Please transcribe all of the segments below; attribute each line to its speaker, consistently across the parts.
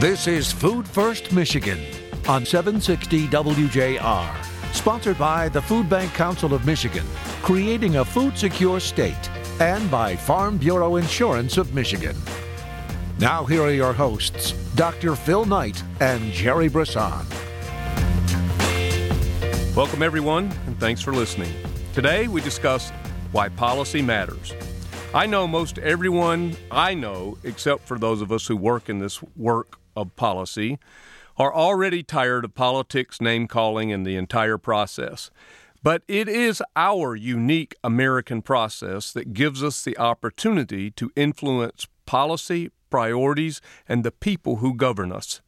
Speaker 1: This is Food First Michigan on 760 WJR, sponsored by the Food Bank Council of Michigan, creating a food secure state, and by Farm Bureau Insurance of Michigan. Now, here are your hosts, Dr. Phil Knight and Gerry Brisson.
Speaker 2: Welcome, everyone, and thanks for listening. Today, we discuss why policy matters. I know most everyone I know, except for those of us who work in this work of policy, are already tired of politics, name calling, and the entire process. But it is our unique American process that gives us the opportunity to influence policy, priorities, and the people who govern us.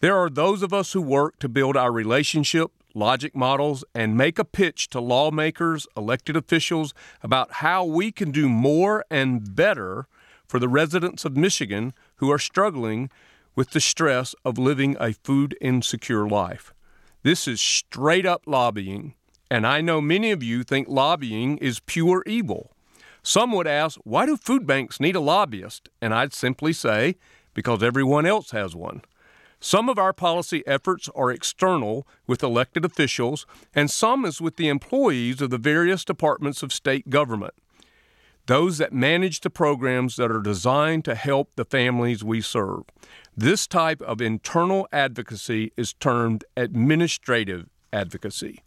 Speaker 2: There are those of us who work to build our relationship, logic models, and make a pitch to lawmakers, elected officials about how we can do more and better for the residents of Michigan who are struggling with the stress of living a food insecure life. This is straight up lobbying, and I know many of you think lobbying is pure evil. Some would ask, why do food banks need a lobbyist? And I'd simply say, because everyone else has one. Some of our policy efforts are external with elected officials, and some is with the employees of the various departments of state government, those that manage the programs that are designed to help the families we serve. This type of internal advocacy is termed administrative advocacy.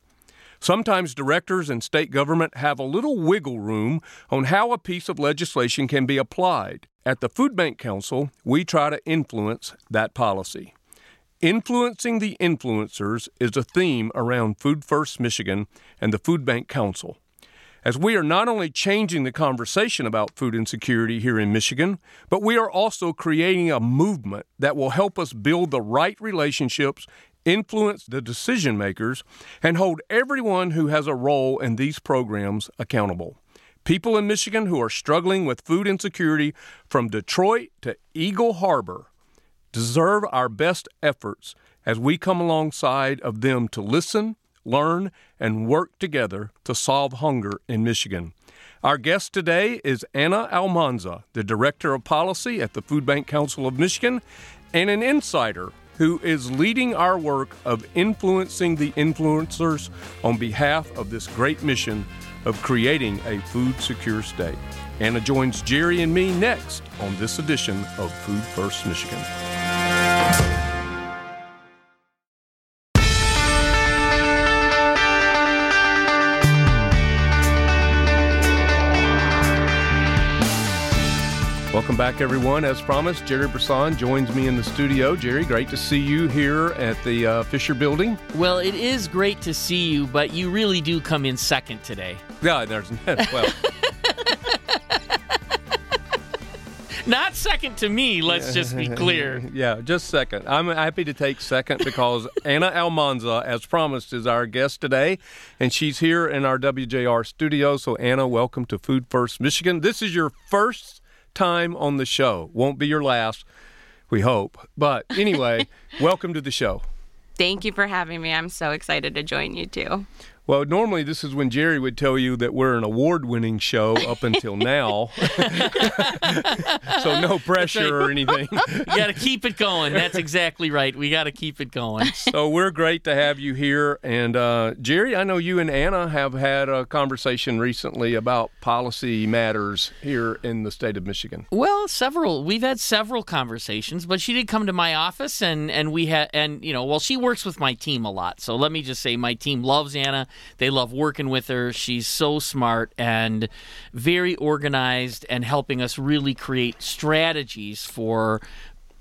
Speaker 2: Sometimes directors and state government have a little wiggle room on how a piece of legislation can be applied. At the Food Bank Council, we try to influence that policy. Influencing the influencers is a theme around Food First Michigan and the Food Bank Council as we are not only changing the conversation about food insecurity here in Michigan, but we are also creating a movement that will help us build the right relationships, influence the decision makers, and hold everyone who has a role in these programs accountable. People in Michigan who are struggling with food insecurity from Detroit to Eagle Harbor deserve our best efforts as we come alongside of them to listen, learn, and work together to solve hunger in Michigan. Our guest today is Anna Almanza, the Director of Policy at the Food Bank Council of Michigan, and an insider who is leading our work of influencing the influencers on behalf of this great mission of creating a food secure state. Anna joins Gerry and me next on this edition of Food First Michigan. Welcome back, everyone. As promised, Gerry Brisson joins me in the studio. Gerry, great to see you here at the uh, Fisher Building.
Speaker 3: Well, it is great to see you, but you really do come in second today.
Speaker 2: Yeah, there's well.
Speaker 3: Not second to me, let's just be clear.
Speaker 2: yeah, just second. I'm happy to take second because Anna Almanza, as promised, is our guest today, and she's here in our WJR studio. So, Anna, welcome to Food First Michigan. This is your first time on the show. Won't be your last, we hope. But anyway, welcome to the show.
Speaker 4: Thank you for having me. I'm so excited to join you too.
Speaker 2: Well, normally this is when Gerry would tell you that we're an award-winning show up until now, so no pressure or anything.
Speaker 3: you got to keep it going. That's exactly right. We got to keep it going.
Speaker 2: so we're great to have you here, and uh, Gerry, I know you and Anna have had a conversation recently about policy matters here in the state of Michigan.
Speaker 3: Well, several. We've had several conversations, but she did come to my office, and and we had, and you know, well, she works with my team a lot. So let me just say, my team loves Anna they love working with her. She's so smart and very organized and helping us really create strategies for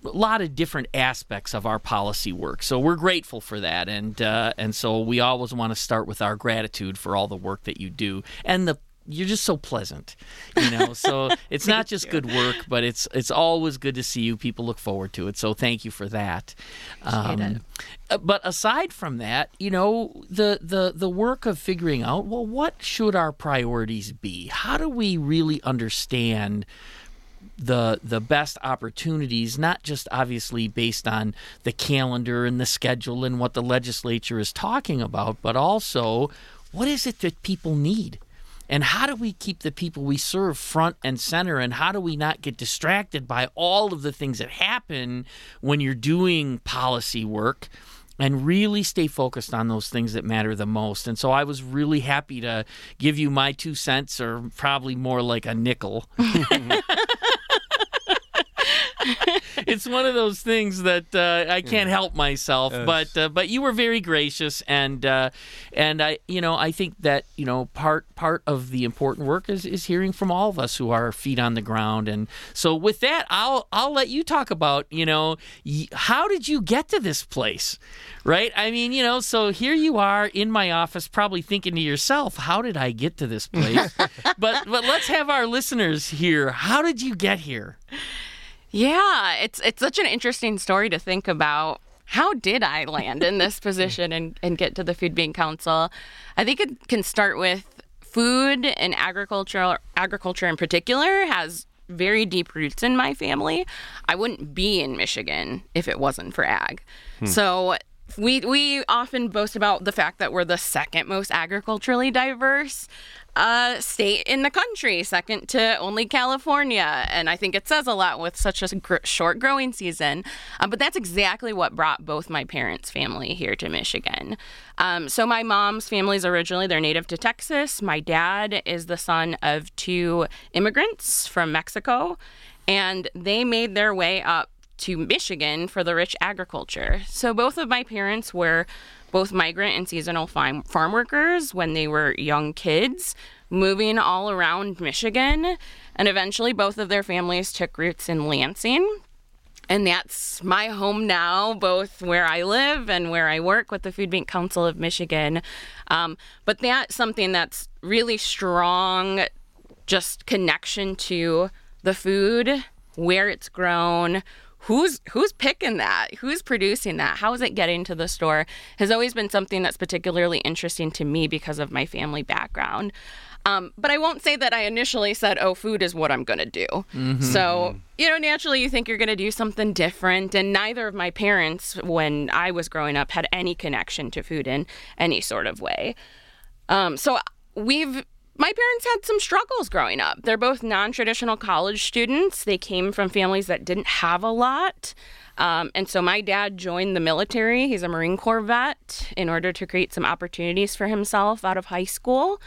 Speaker 3: a lot of different aspects of our policy work. So we're grateful for that, and uh, and so we always want to start with our gratitude for all the work that you do and the you're just so pleasant, you know. So it's not just good work, but it's it's always good to see you. People look forward to it. So thank you for that. Um, uh, but aside from that, you know, the the the work of figuring out well, what should our priorities be? How do we really understand? the the best opportunities not just obviously based on the calendar and the schedule and what the legislature is talking about but also what is it that people need And how do we keep the people we serve front and center? And how do we not get distracted by all of the things that happen when you're doing policy work? and really stay focused on those things that matter the most. And so I was really happy to give you my two cents, or probably more like a nickel. it's one of those things that uh, I can't help myself. Yes. But uh, but you were very gracious, and uh, and I you know I think that you know part part of the important work is, is hearing from all of us who are feet on the ground. And so with that, I'll I'll let you talk about you know how did you get to this place, right? I mean you know so here you are in my office, probably thinking to yourself, how did I get to this place? but but let's have our listeners hear. How did you get here?
Speaker 4: Yeah, it's it's such an interesting story to think about. How did I land in this position and, and get to the Food Bank Council? I think it can start with food and agriculture. Agriculture in particular has very deep roots in my family. I wouldn't be in Michigan if it wasn't for ag. Hmm. So we we often boast about the fact that we're the second most agriculturally diverse uh, state in the country, second to only California. And I think it says a lot with such a gr- short growing season. Um, but that's exactly what brought both my parents' family here to Michigan. Um, so my mom's family is originally they're native to Texas. My dad is the son of two immigrants from Mexico, and they made their way up to Michigan for the rich agriculture. So both of my parents were both migrant and seasonal farm, farm workers when they were young kids, moving all around Michigan. And eventually, both of their families took roots in Lansing. And that's my home now, both where I live and where I work with the Food Bank Council of Michigan. Um, but that's something that's really strong, just connection to the food, where it's grown, who's who's picking that who's producing that how is it getting to the store has always been something that's particularly interesting to me because of my family background um, but I won't say that I initially said, oh, food is what I'm going to do. Mm-hmm. So, you know, naturally you think you're going to do something different. And neither of my parents, when I was growing up, had any connection to food in any sort of way. Um, so we've my parents had some struggles growing up. They're both non traditional college students. They came from families that didn't have a lot. Um, and so my dad joined the military. He's a Marine Corps vet in order to create some opportunities for himself out of high school.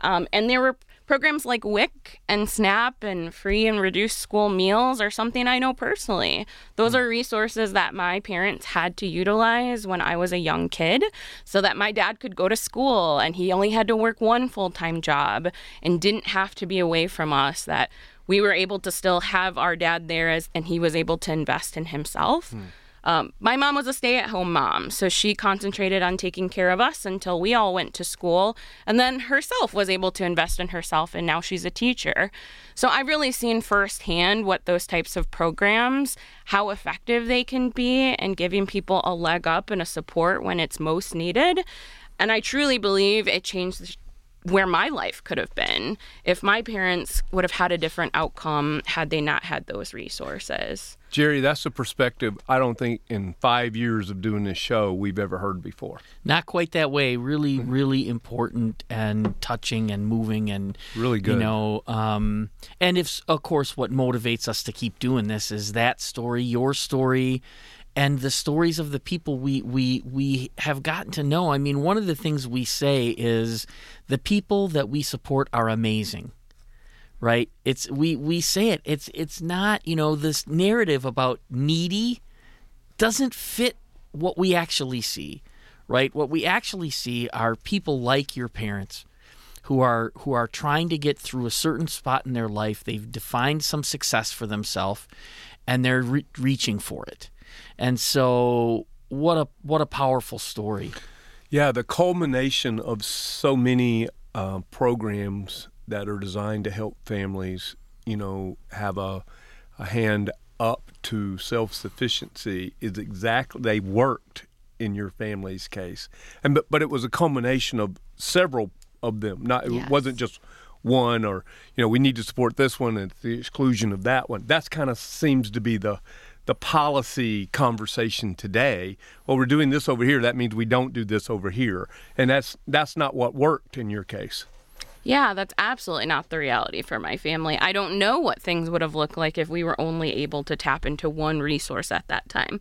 Speaker 4: Um, and there were Programs like WIC and SNAP and free and reduced school meals are something I know personally. Those are resources that my parents had to utilize when I was a young kid so that my dad could go to school and he only had to work one full time job and didn't have to be away from us. That we were able to still have our dad there as, and he was able to invest in himself. Hmm. Um, my mom was a stay at home mom, so she concentrated on taking care of us until we all went to school, and then herself was able to invest in herself, and now she's a teacher. So I've really seen firsthand what those types of programs, how effective they can be, and giving people a leg up and a support when it's most needed. And I truly believe it changed where my life could have been if my parents would have had a different outcome had they not had those resources.
Speaker 2: Gerry, that's a perspective I don't think in five years of doing this show we've ever heard before.
Speaker 3: Not quite that way. Really, mm-hmm. really important and touching and moving and
Speaker 2: really good.
Speaker 3: You know, um, and if of course what motivates us to keep doing this is that story, your story, and the stories of the people we we we have gotten to know. I mean, one of the things we say is the people that we support are amazing. Right? It's we we say it. It's it's not, you know, this narrative about needy doesn't fit what we actually see. Right? What we actually see are people like your parents who are who are trying to get through a certain spot in their life. They've defined some success for themselves and they're re- reaching for it and so, what a what a powerful story.
Speaker 2: Yeah, the culmination of so many uh, programs that are designed to help families, you know, have a, a hand up to self sufficiency is exactly they worked in your family's case, and but but it was a culmination of several of them. Not yes. it wasn't just one or you know we need to support this one at the exclusion of that one. That's kind of seems to be the the policy conversation today. Well, we're doing this over here. That means we don't do this over here, and that's that's not what worked in your case.
Speaker 4: Yeah, that's absolutely not the reality for my family. I don't know what things would have looked like if we were only able to tap into one resource at that time.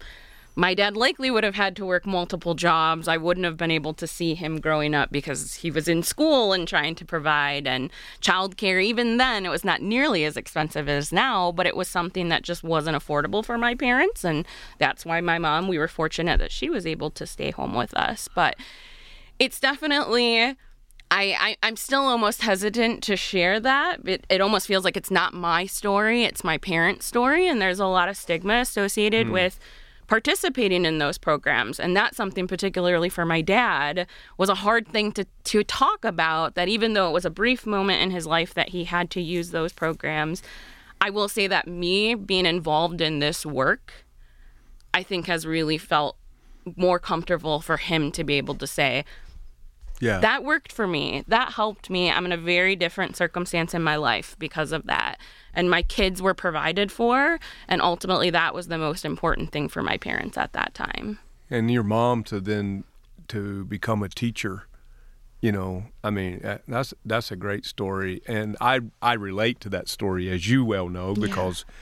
Speaker 4: My dad likely would have had to work multiple jobs. I wouldn't have been able to see him growing up because he was in school and trying to provide and childcare. Even then, it was not nearly as expensive as now, but it was something that just wasn't affordable for my parents. And that's why my mom, we were fortunate that she was able to stay home with us. But it's definitely I, I am still almost hesitant to share that. It it almost feels like it's not my story, it's my parents' story, and there's a lot of stigma associated mm. with participating in those programs. And that's something particularly for my dad was a hard thing to to talk about that even though it was a brief moment in his life that he had to use those programs, I will say that me being involved in this work I think has really felt more comfortable for him to be able to say
Speaker 2: yeah.
Speaker 4: That worked for me. That helped me. I'm in a very different circumstance in my life because of that. And my kids were provided for. And ultimately, that was the most important thing for my parents at that time.
Speaker 2: And your mom to then to become a teacher you know i mean that's that's a great story and i i relate to that story as you well know because yeah.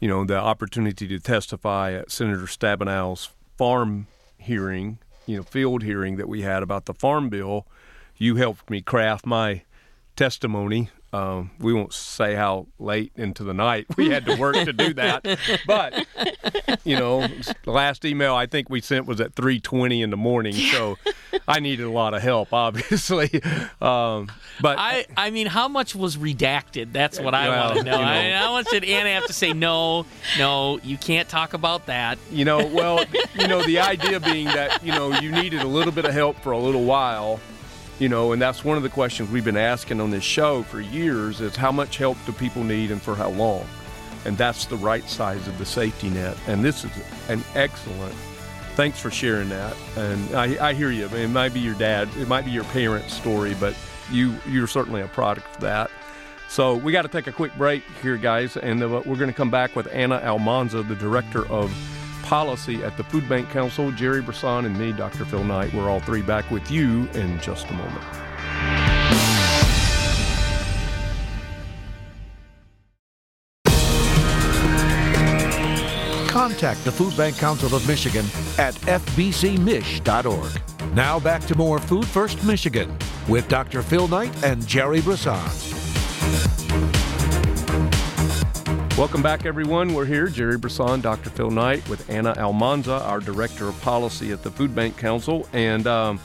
Speaker 2: you know the opportunity to testify at senator stabenow's farm hearing you know field hearing that we had about the farm bill, you helped me craft my testimony. Um, we won't say how late into the night we had to work to do that, but you know, the last email I think we sent was at 3:20 in the morning, so I needed a lot of help, obviously. Um, but
Speaker 3: I, I mean, how much was redacted? That's what I well, want to know. You know. I mean, how much did Anna have to say? No, no, you can't talk about that.
Speaker 2: You know, well, you know, the idea being that you know you needed a little bit of help for a little while you know, and that's one of the questions we've been asking on this show for years is how much help do people need and for how long? And that's the right size of the safety net. And this is an excellent. Thanks for sharing that. And I, I hear you. It might be your dad, it might be your parents' story, but you you're certainly a product of that. So we got to take a quick break here, guys, and uh, we're going to come back with Anna Almanza, the director of policy at the Food Bank Council. Gerry Brisson and me, Dr. Phil Knight, we're all three back with you in just a moment.
Speaker 1: Contact the Food Bank Council of Michigan at fbcmich.org. Now back to more Food First Michigan with Dr. Phil Knight and Gerry Brisson.
Speaker 2: Welcome back, everyone. We're here, Gerry Brisson, Dr. Phil Knight, with Anna Almanza, our Director of Policy at the Food Bank Council. And um,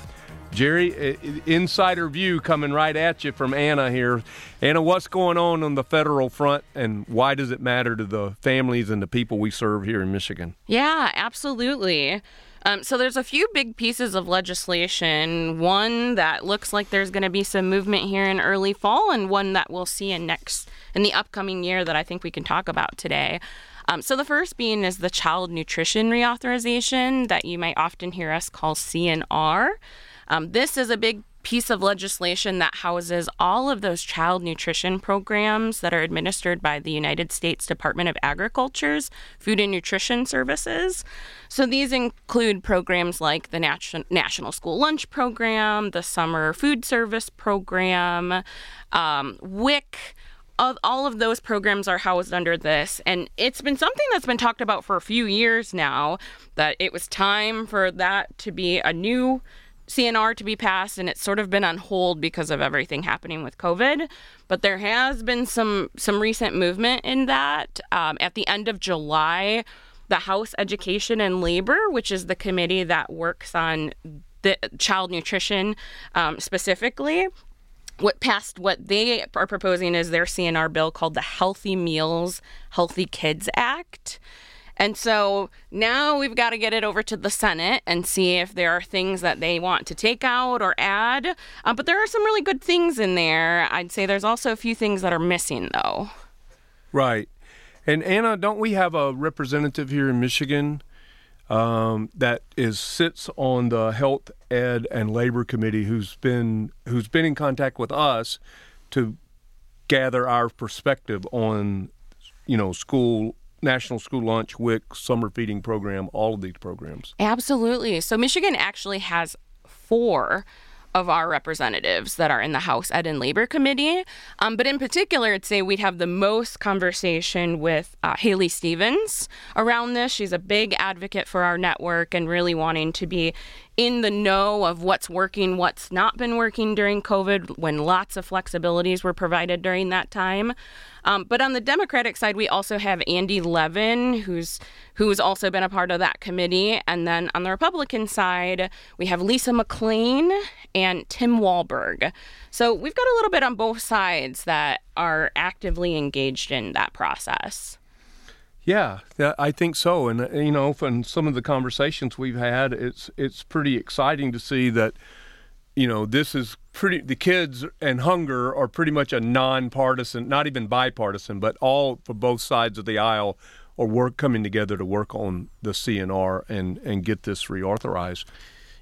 Speaker 2: Gerry, insider view coming right at you from Anna here. Anna, what's going on on the federal front, and why does it matter to the families and the people we serve here in Michigan?
Speaker 4: Yeah, absolutely. Um, so there's a few big pieces of legislation. One that looks like there's going to be some movement here in early fall, and one that we'll see in next in the upcoming year that I think we can talk about today. Um, so the first being is the child nutrition reauthorization that you might often hear us call CNR. Um, this is a big piece of legislation that houses all of those child nutrition programs that are administered by the United States Department of Agriculture's Food and Nutrition Services. So these include programs like the Nat- National School Lunch Program, the Summer Food Service Program, um, WIC all of those programs are housed under this. And it's been something that's been talked about for a few years now that it was time for that to be a new CNR to be passed, and it's sort of been on hold because of everything happening with COVID. But there has been some some recent movement in that. Um, at the end of July, the House Education and Labor, which is the committee that works on the child nutrition um, specifically, what passed what they are proposing is their CNR bill called the Healthy Meals, Healthy Kids Act. And so now we've got to get it over to the Senate and see if there are things that they want to take out or add. Uh, but there are some really good things in there. I'd say there's also a few things that are missing, though.
Speaker 2: Right. And Anna, don't we have a representative here in Michigan um, that is sits on the Health Ed and Labor Committee who's been who's been in contact with us to gather our perspective on you know school National School Lunch, WIC, Summer Feeding Program, all of these programs.
Speaker 4: Absolutely. So Michigan actually has four of our representatives that are in the House Ed and Labor Committee. Um, but in particular, I'd say we'd have the most conversation with uh, Haley Stevens around this. She's a big advocate for our network and really wanting to be in the know of what's working, what's not been working during COVID, when lots of flexibilities were provided during that time. Um, but on the Democratic side, we also have Andy Levin, who's who's also been a part of that committee, and then on the Republican side, we have Lisa McClain and Tim Walberg. So we've got a little bit on both sides that are actively engaged in that process.
Speaker 2: Yeah, yeah, I think so. And uh, you know, from some of the conversations we've had, it's it's pretty exciting to see that you know this is pretty. The kids and hunger are pretty much a nonpartisan, not even bipartisan, but all for both sides of the aisle are work coming together to work on the CNR and and get this reauthorized.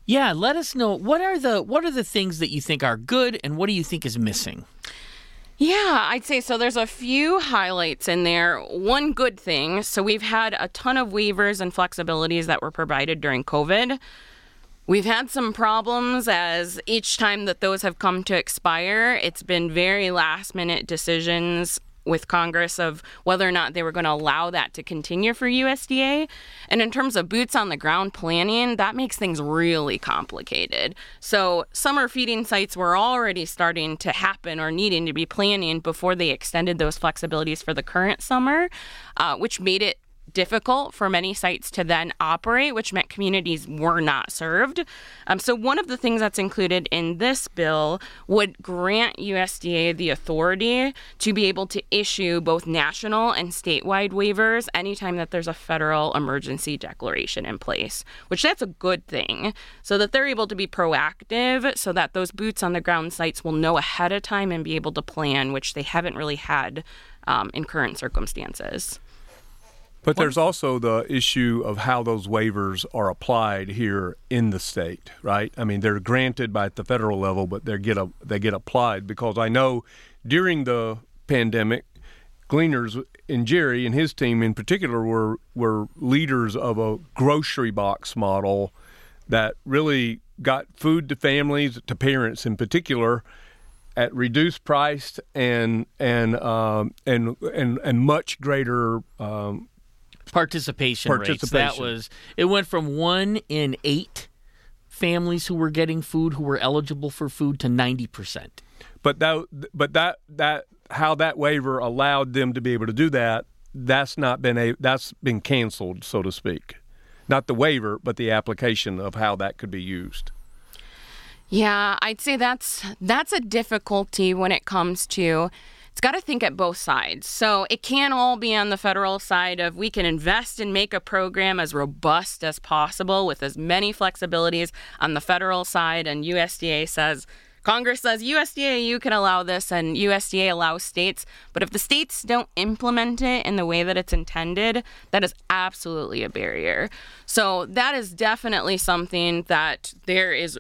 Speaker 3: Yeah, let us know what are the what are the things that you think are good and what do you think is missing?
Speaker 4: Yeah, I'd say so. There's a few highlights in there. One good thing so, we've had a ton of waivers and flexibilities that were provided during COVID. We've had some problems as each time that those have come to expire, it's been very last minute decisions with Congress of whether or not they were going to allow that to continue for USDA. And in terms of boots on the ground planning, that makes things really complicated. So, summer feeding sites were already starting to happen or needing to be planning before they extended those flexibilities for the current summer, uh, which made it difficult for many sites to then operate, which meant communities were not served. Um, so, one of the things that's included in this bill would grant USDA the authority to be able to issue both national and statewide waivers anytime that there's a federal emergency declaration in place, which that's a good thing, so that they're able to be proactive so that those boots on the ground sites will know ahead of time and be able to plan, which they haven't really had um, in current circumstances.
Speaker 2: But there's also the issue of how those waivers are applied here in the state, right? I mean, they're granted by the federal level, but they get a, they get applied because I know during the pandemic, Gleaners and Gerry and his team in particular were were leaders of a grocery box model that really got food to families, to parents in particular, at reduced price and and um, and and and much greater um,
Speaker 3: participation,
Speaker 2: participation
Speaker 3: rates. That was it went from one in eight families who were getting food who were eligible for food to ninety percent.
Speaker 2: But that but that that how that waiver allowed them to be able to do that that's not been a that's been canceled so to speak not the waiver but the application of how that could be used
Speaker 4: yeah i'd say that's that's a difficulty when it comes to it's got to think at both sides. So it can all be on the federal side of we can invest and make a program as robust as possible with as many flexibilities on the federal side, and USDA says, Congress says USDA, you can allow this, and USDA allows states. But if the states don't implement it in the way that it's intended, that is absolutely a barrier. So that is definitely something that there is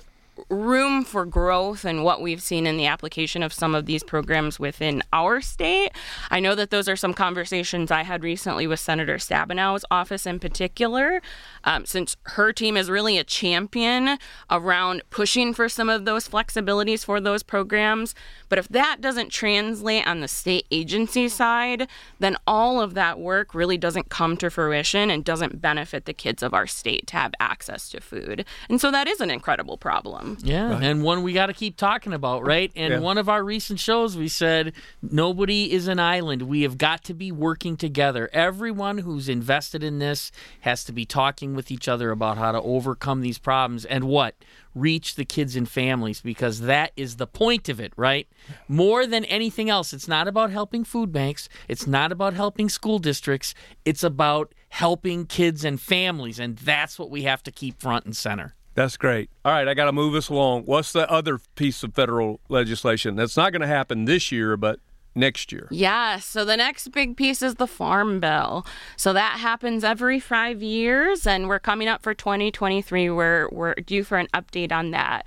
Speaker 4: room for growth and what we've seen in the application of some of these programs within our state. I know that those are some conversations I had recently with Senator Stabenow's office in particular, um, since her team is really a champion around pushing for some of those flexibilities for those programs. But if that doesn't translate on the state agency side, then all of that work really doesn't come to fruition and doesn't benefit the kids of our state to have access to food. And so that is an incredible problem.
Speaker 3: Yeah, right. and one we got to keep talking about, right? And yeah. one of our recent shows, we said nobody is an island. We have got to be working together. Everyone who's invested in this has to be talking with each other about how to overcome these problems and what reach the kids and families because that is the point of it, right? More than anything else, it's not about helping food banks, it's not about helping school districts, it's about helping kids and families, and that's what we have to keep front and center.
Speaker 2: That's great. All right, I got to move us along. What's the other piece of federal legislation that's not going to happen this year, but next year?
Speaker 4: Yeah, so the next big piece is the Farm Bill. So that happens every five years, and we're coming up for 2023. We're, we're due for an update on that.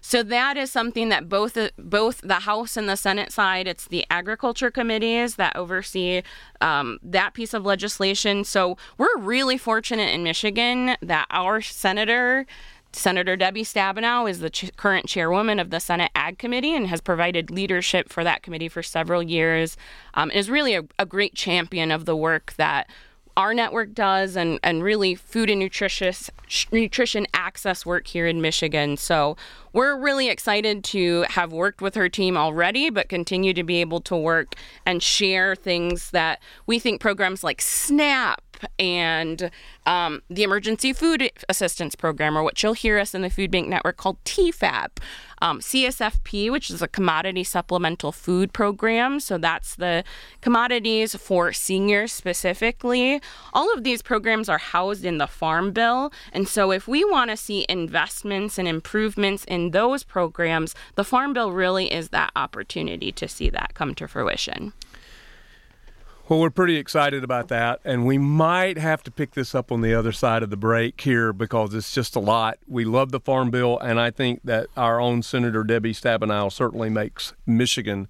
Speaker 4: So that is something that both both the House and the Senate side, it's the agriculture committees that oversee um, that piece of legislation. So we're really fortunate in Michigan that our senator Senator Debbie Stabenow is the ch- current chairwoman of the Senate Ag Committee and has provided leadership for that committee for several years. Um, is really a, a great champion of the work that our network does and, and really food and nutritious nutrition access work here in Michigan. So we're really excited to have worked with her team already, but continue to be able to work and share things that we think programs like SNAP and um, the Emergency Food Assistance Program, or what you'll hear us in the Food Bank Network called TEFAP, um, CSFP, which is a commodity supplemental food program. So that's the commodities for seniors specifically. All of these programs are housed in the Farm Bill. And so if we want to see investments and improvements in those programs, the Farm Bill really is that opportunity to see that come to fruition.
Speaker 2: Well, we're pretty excited about that, and we might have to pick this up on the other side of the break here because it's just a lot. We love the Farm Bill, and I think that our own Senator Debbie Stabenow certainly makes Michigan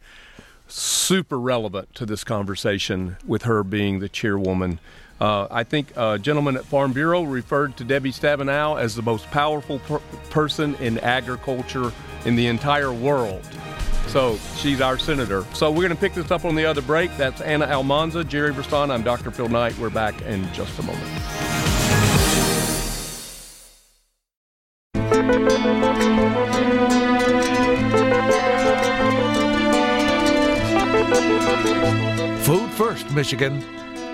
Speaker 2: super relevant to this conversation with her being the chairwoman. Uh, I think a gentleman at Farm Bureau referred to Debbie Stabenow as the most powerful per- person in agriculture in the entire world. So she's our senator. So we're going to pick this up on the other break. That's Anna Almanza, Gerry Brisson. I'm Dr. Phil Knight. We're back in just a moment.
Speaker 1: Food First, Michigan.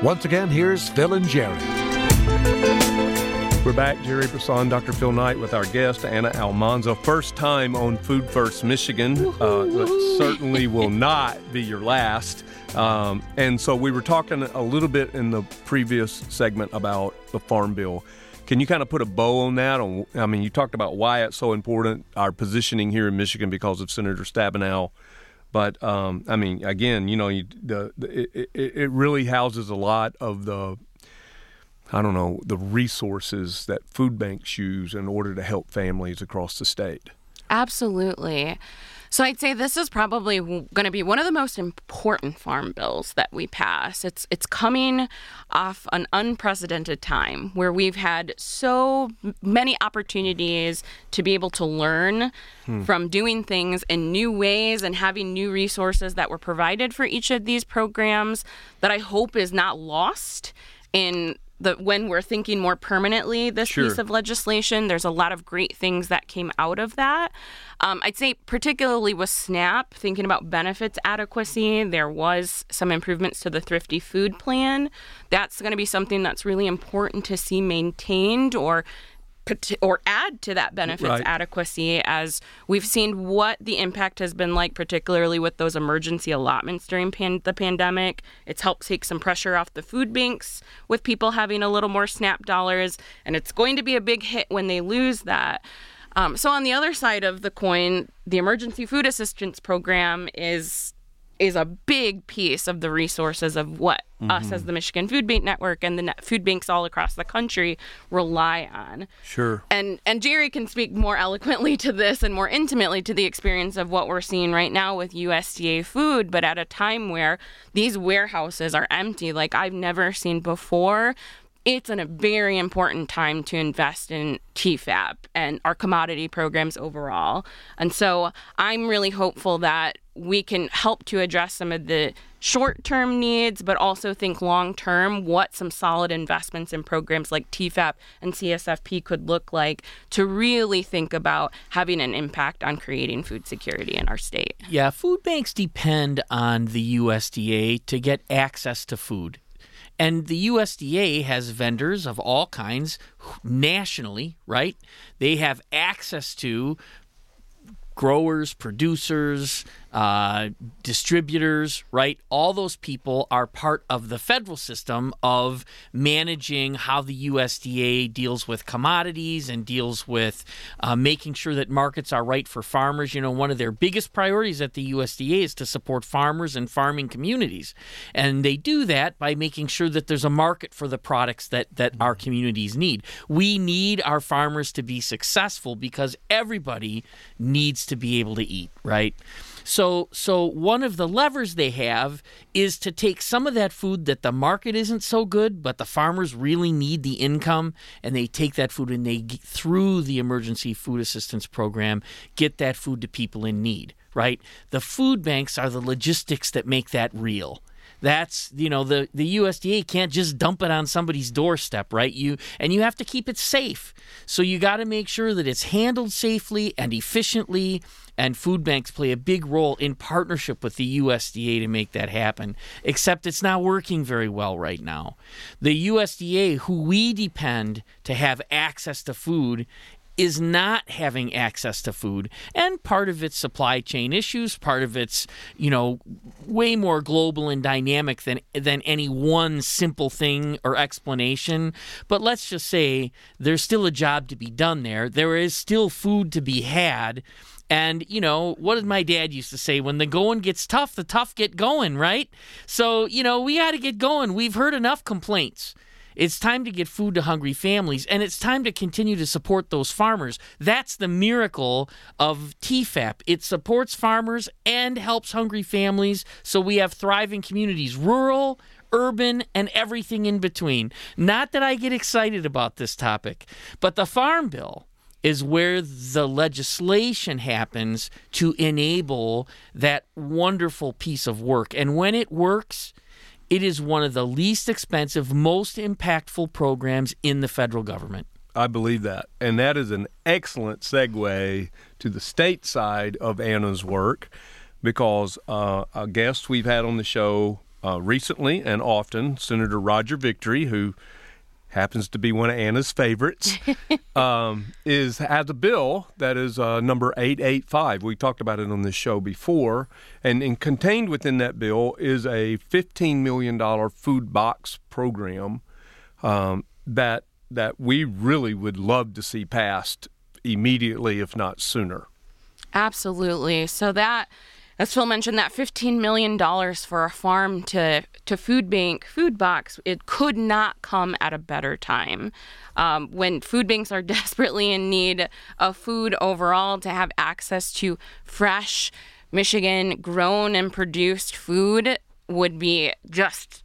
Speaker 1: Once again, here's Phil and Gerry.
Speaker 2: We're back, Gerry Brisson, Dr. Phil Knight, with our guest, Anna Almanza. First time on Food First Michigan, uh, but certainly will not be your last. Um, and so we were talking a little bit in the previous segment about the Farm Bill. Can you kind of put a bow on that? On, I mean, you talked about why it's so important, our positioning here in Michigan because of Senator Stabenow. But um, I mean, again, you know, you, the, the it, it really houses a lot of the I don't know, the resources that food banks use in order to help families across the state.
Speaker 4: Absolutely. So I'd say this is probably going to be one of the most important farm bills that we pass. It's it's coming off an unprecedented time where we've had so many opportunities to be able to learn hmm. from doing things in new ways and having new resources that were provided for each of these programs that I hope is not lost in the when we're thinking more permanently this sure. piece of legislation there's a lot of great things that came out of that um, i'd say particularly with snap thinking about benefits adequacy there was some improvements to the thrifty food plan that's going to be something that's really important to see maintained or or add to that benefits right. adequacy as we've seen what the impact has been like particularly with those emergency allotments during pan- the pandemic it's helped take some pressure off the food banks with people having a little more snap dollars and it's going to be a big hit when they lose that um, so on the other side of the coin the emergency food assistance program is is a big piece of the resources of what mm-hmm. us as the Michigan Food Bank Network and the food banks all across the country rely on.
Speaker 2: Sure.
Speaker 4: And and Gerry can speak more eloquently to this and more intimately to the experience of what we're seeing right now with USDA food, but at a time where these warehouses are empty like I've never seen before it's a very important time to invest in TEFAP and our commodity programs overall. And so I'm really hopeful that we can help to address some of the short term needs, but also think long term what some solid investments in programs like TEFAP and CSFP could look like to really think about having an impact on creating food security in our state.
Speaker 3: Yeah, food banks depend on the USDA to get access to food. And the USDA has vendors of all kinds nationally, right? They have access to growers, producers, uh, distributors, right? All those people are part of the federal system of managing how the USDA deals with commodities and deals with uh, making sure that markets are right for farmers. You know, one of their biggest priorities at the USDA is to support farmers and farming communities. And they do that by making sure that there's a market for the products that, that our communities need. We need our farmers to be successful because everybody needs to be able to eat, right? So so one of the levers they have is to take some of that food that the market isn't so good, but the farmers really need the income, and they take that food and they through the emergency food assistance program get that food to people in need. Right? The food banks are the logistics that make that real that's you know the the USDA can't just dump it on somebody's doorstep, right? You and you have to keep it safe. So you got to make sure that it's handled safely and efficiently and food banks play a big role in partnership with the USDA to make that happen. Except it's not working very well right now. The USDA, who we depend to have access to food, is not having access to food and part of its supply chain issues part of its you know way more global and dynamic than than any one simple thing or explanation but let's just say there's still a job to be done there there is still food to be had and, you know, what did my dad used to say? When the going gets tough, the tough get going, right? So, you know, we got to get going. We've heard enough complaints. It's time to get food to hungry families, and it's time to continue to support those farmers. That's the miracle of TEFAP. It supports farmers and helps hungry families, so we have thriving communities, rural, urban, and everything in between. Not that I get excited about this topic, but the Farm Bill is where the legislation happens to enable that wonderful piece of work. And when it works, it is one of the least expensive, most impactful programs in the federal government.
Speaker 2: I believe that. And that is an excellent segue to the state side of Anna's work because uh, a guest we've had on the show uh, recently and often, Senator Roger Victory, who happens to be one of Anna's favorites, um, is has a bill that is uh, number 885. We talked about it on this show before. And, and contained within that bill is a $15 million food box program um, that, that we really would love to see passed immediately, if not sooner.
Speaker 4: Absolutely. So that as Phil mentioned, that $15 million for a farm to, to food bank, food box, it could not come at a better time. Um, when food banks are desperately in need of food overall, to have access to fresh, Michigan grown and produced food would be just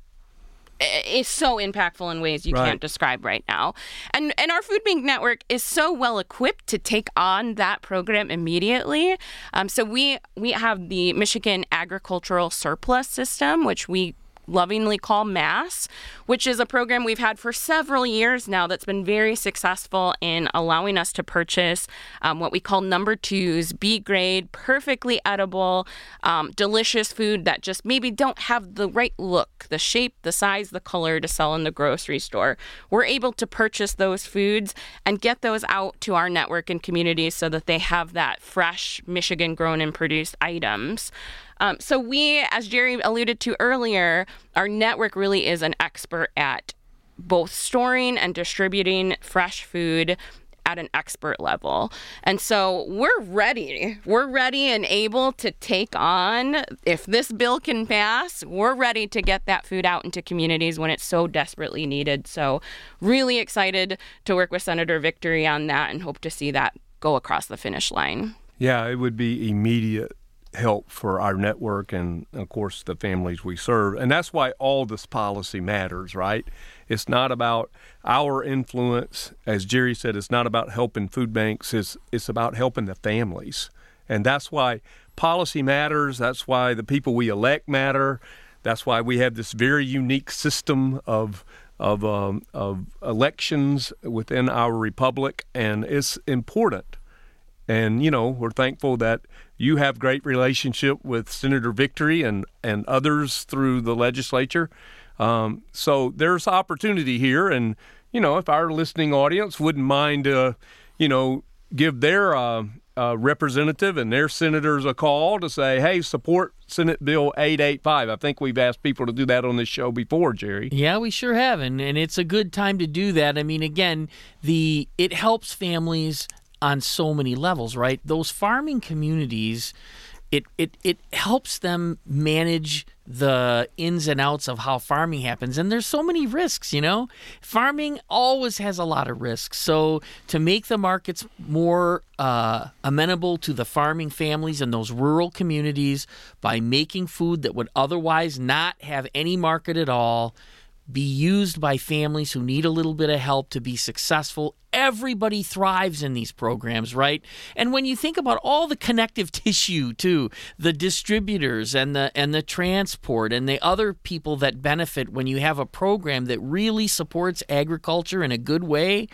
Speaker 4: is so impactful in ways you right. can't describe right now. And and our food bank network is so well equipped to take on that program immediately. Um, so we we have the Michigan Agricultural Surplus System, which we lovingly call MASS, which is a program we've had for several years now that's been very successful in allowing us to purchase um, what we call number twos, B grade, perfectly edible, um, delicious food that just maybe don't have the right look, the shape, the size, the color to sell in the grocery store. We're able to purchase those foods and get those out to our network and communities so that they have that fresh Michigan grown and produced items. Um, so we, as Gerry alluded to earlier, our network really is an expert at both storing and distributing fresh food at an expert level. And so we're ready. We're ready and able to take on, if this bill can pass, we're ready to get that food out into communities when it's so desperately needed. So, really excited to work with Senator Victory on that and hope to see that go across the finish line.
Speaker 2: Yeah, it would be immediate help for our network and, of course, the families we serve. And that's why all this policy matters, right? It's not about our influence. As Gerry said, it's not about helping food banks, it's, it's about helping the families. And that's why policy matters. That's why the people we elect matter. That's why we have this very unique system of of, um, of elections within our republic, and it's important. And you know, we're thankful that you have great relationship with Senator Victory and, and others through the legislature. Um, so there's opportunity here, and you know, if our listening audience wouldn't mind, uh, you know, give their uh, uh, representative and their senators a call to say, hey, support Senate Bill 885. I think we've asked people to do that on this show before, Gerry.
Speaker 3: Yeah, we sure have, and, and it's a good time to do that. I mean, again, the it helps families on so many levels, right? Those farming communities, it, it, it helps them manage the ins and outs of how farming happens. And there's so many risks, you know? Farming always has a lot of risks. So to make the markets more uh, amenable to the farming families and those rural communities by making food that would otherwise not have any market at all be used by families who need a little bit of help to be successful. Everybody thrives in these programs, right? And when you think about all the connective tissue too, the distributors and the and the transport and the other people that benefit when you have a program that really supports agriculture in a good way,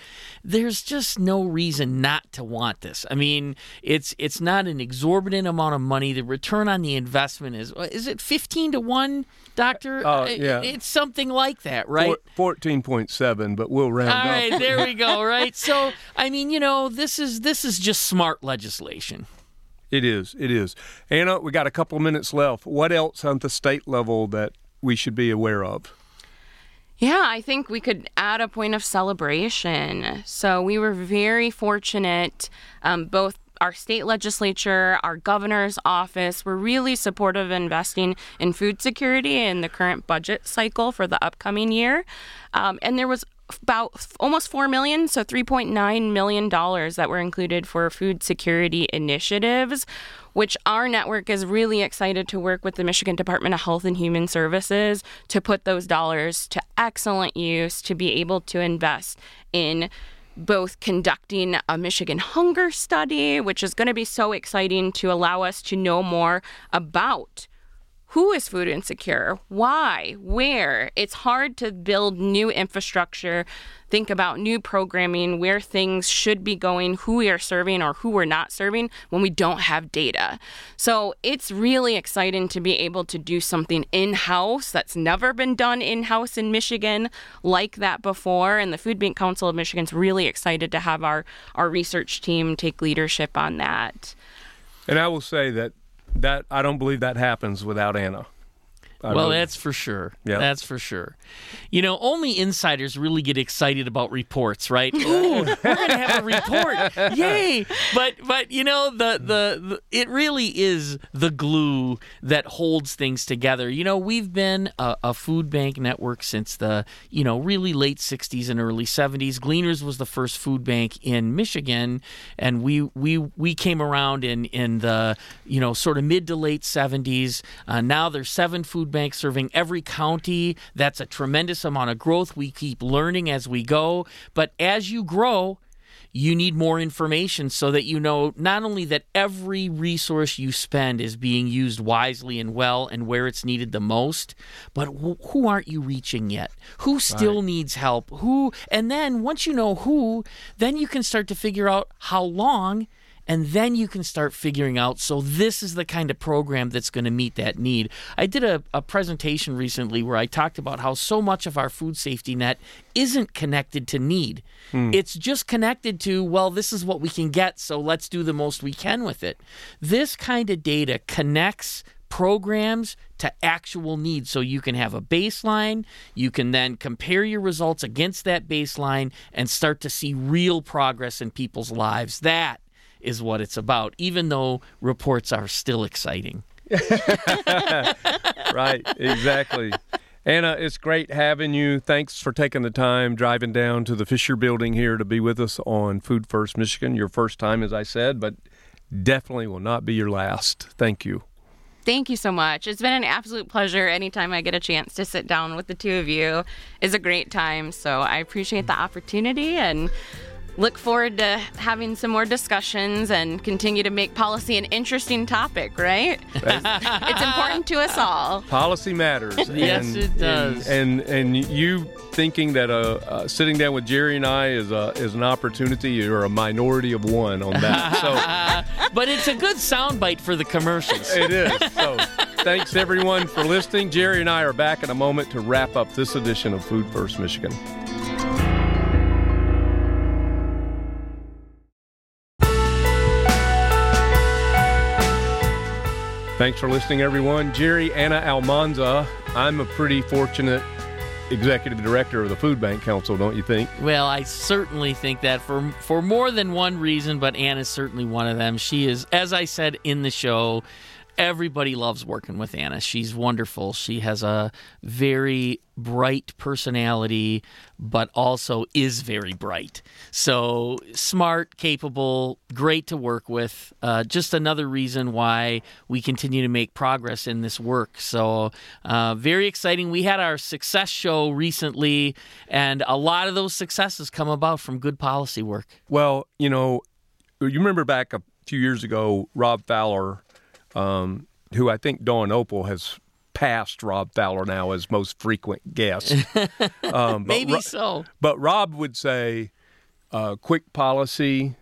Speaker 3: there's just no reason not to want this. I mean, it's it's not an exorbitant amount of money. The return on the investment is is it 15 to 1, doctor?
Speaker 2: Uh, yeah.
Speaker 3: It's something like that, right?
Speaker 2: Fourteen point seven, but we'll round
Speaker 3: All
Speaker 2: up.
Speaker 3: right, there we go. Right. So, I mean, you know, this is this is just smart legislation.
Speaker 2: It is. It is. Anna, we got a couple of minutes left. What else on the state level that we should be aware of?
Speaker 4: Yeah, I think we could add a point of celebration. So we were very fortunate, um, both our state legislature, our governor's office were really supportive of investing in food security in the current budget cycle for the upcoming year. Um, and there was about almost 4 million so 3.9 million dollars that were included for food security initiatives which our network is really excited to work with the Michigan Department of Health and Human Services to put those dollars to excellent use to be able to invest in both conducting a Michigan hunger study, which is going to be so exciting to allow us to know more about who is food insecure, why, where. It's hard to build new infrastructure, think about new programming, where things should be going, who we are serving or who we're not serving when we don't have data. So it's really exciting to be able to do something in house that's never been done in house in Michigan like that before. And the Food Bank Council of Michigan's really excited to have our, our research team take leadership on that.
Speaker 2: And I will say that that I don't believe that happens without Anna. I
Speaker 3: well,
Speaker 2: really-
Speaker 3: that's for sure.
Speaker 2: Yeah.
Speaker 3: That's for sure. You know, only insiders really get excited about reports, right? Ooh, we're gonna have a report, yay! But but you know the, the the it really is the glue that holds things together. You know, we've been a, a food bank network since the you know really late '60s and early '70s. Gleaners was the first food bank in Michigan, and we we we came around in in the you know sort of mid to late '70s. Uh, now there's seven food banks serving every county. That's a tremendous amount of growth. We keep learning as we go, but as you grow, you need more information so that you know not only that every resource you spend is being used wisely and well and where it's needed the most, but wh- who aren't you reaching yet? Who still needs help? Who and then once you know who, then you can start to figure out how long and then you can start figuring out so this is the kind of program that's going to meet that need. I did a, a presentation recently where i talked about how so much of our food safety net isn't connected to need. Hmm. It's just connected to well this is what we can get so let's do the most we can with it. This kind of data connects programs to actual needs. So you can have a baseline you can then compare your results against that baseline and start to see real progress in people's lives. That is what it's about even though reports are still exciting
Speaker 2: right, exactly. Anna, it's great having you. Thanks for taking the time driving down to the Fisher Building here to be with us on Food First Michigan. Your first time, as I said, but definitely will not be your last. Thank you.
Speaker 4: Thank you so much. It's been an absolute pleasure. Anytime I get a chance to sit down with the two of you is a great time. So I appreciate the opportunity and look forward to having some more discussions and continue to make policy an interesting topic, right? it's important to us all.
Speaker 2: Policy matters.
Speaker 3: Yes,
Speaker 2: and,
Speaker 3: it does.
Speaker 2: And and, and you thinking that uh, uh, sitting down with Gerry and I is a, is an opportunity, you're a minority of one on that. So
Speaker 3: but it's a good soundbite for the commercials
Speaker 2: It is. So thanks everyone for listening. Gerry and I are back in a moment to wrap up this edition of Food First Michigan. Thanks for listening, everyone. Gerry Anna Almanza. I'm a pretty fortunate executive director of the Food Bank Council, don't you think?
Speaker 3: Well, I certainly think that for for more than one reason, but Anna's certainly one of them. She is, as I said in the show, everybody loves working with Anna. She's wonderful. She has a very bright personality, but also is very bright. So smart, capable, great to work with. Uh, just another reason why we continue to make progress in this work. So uh, very exciting. We had our success show recently, and a lot of those successes come about from good policy work.
Speaker 2: Well, you know, you remember back a few years ago, Rob Fowler, um, who I think Dawn Opal has passed Rob Fowler now as most frequent guest.
Speaker 3: Um, Maybe Ro- so.
Speaker 2: But Rob would say, uh, quick policy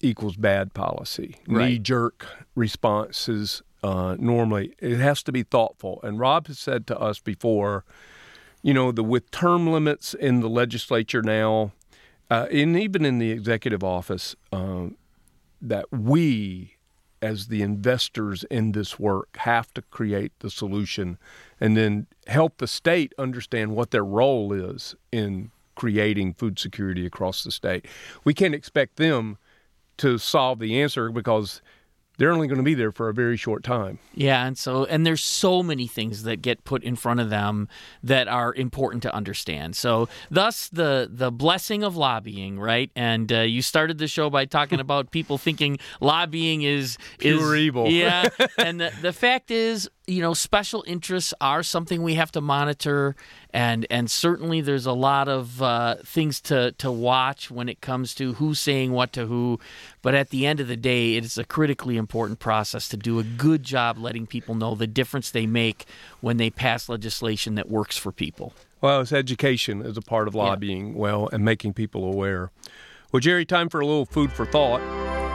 Speaker 2: equals bad policy.
Speaker 3: Right.
Speaker 2: Knee jerk responses uh, normally it has to be thoughtful. And Rob has said to us before, you know, the with term limits in the legislature now, uh, and even in the executive office, um, that we as the investors in this work have to create the solution and then help the state understand what their role is in creating food security across the state. We can't expect them to solve the answer because they're only going to be there for a very short time.
Speaker 3: Yeah, and so and there's so many things that get put in front of them that are important to understand. So thus the the blessing of lobbying, right? And uh, you started the show by talking about people thinking lobbying is
Speaker 2: pure
Speaker 3: is,
Speaker 2: evil.
Speaker 3: Yeah, and the, the fact is you know special interests are something we have to monitor and and certainly there's a lot of uh, things to to watch when it comes to who's saying what to who. But at the end of the day it is a critically important process to do a good job letting people know the difference they make when they pass legislation that works for people.
Speaker 2: Well it's education as a part of lobbying yeah. well and making people aware. Well Gerry time for a little food for thought.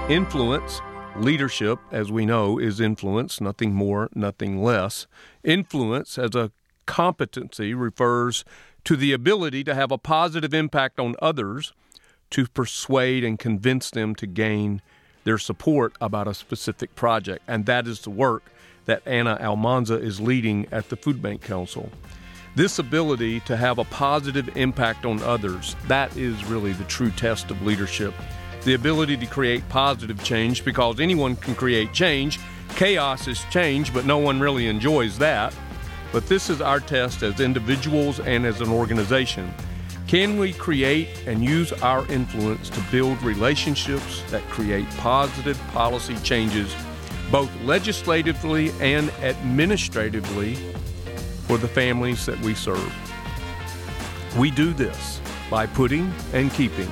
Speaker 2: Influence Leadership, as we know, is influence, nothing more, nothing less. Influence as a competency refers to the ability to have a positive impact on others, to persuade and convince them to gain their support about a specific project. And that is the work that Anna Almanza is leading at the Food Bank Council. This ability to have a positive impact on others, that is really the true test of leadership the ability to create positive change because anyone can create change. Chaos is change, but no one really enjoys that. But this is our test as individuals and as an organization. Can we create and use our influence to build relationships that create positive policy changes, both legislatively and administratively, for the families that we serve? We do this by putting and keeping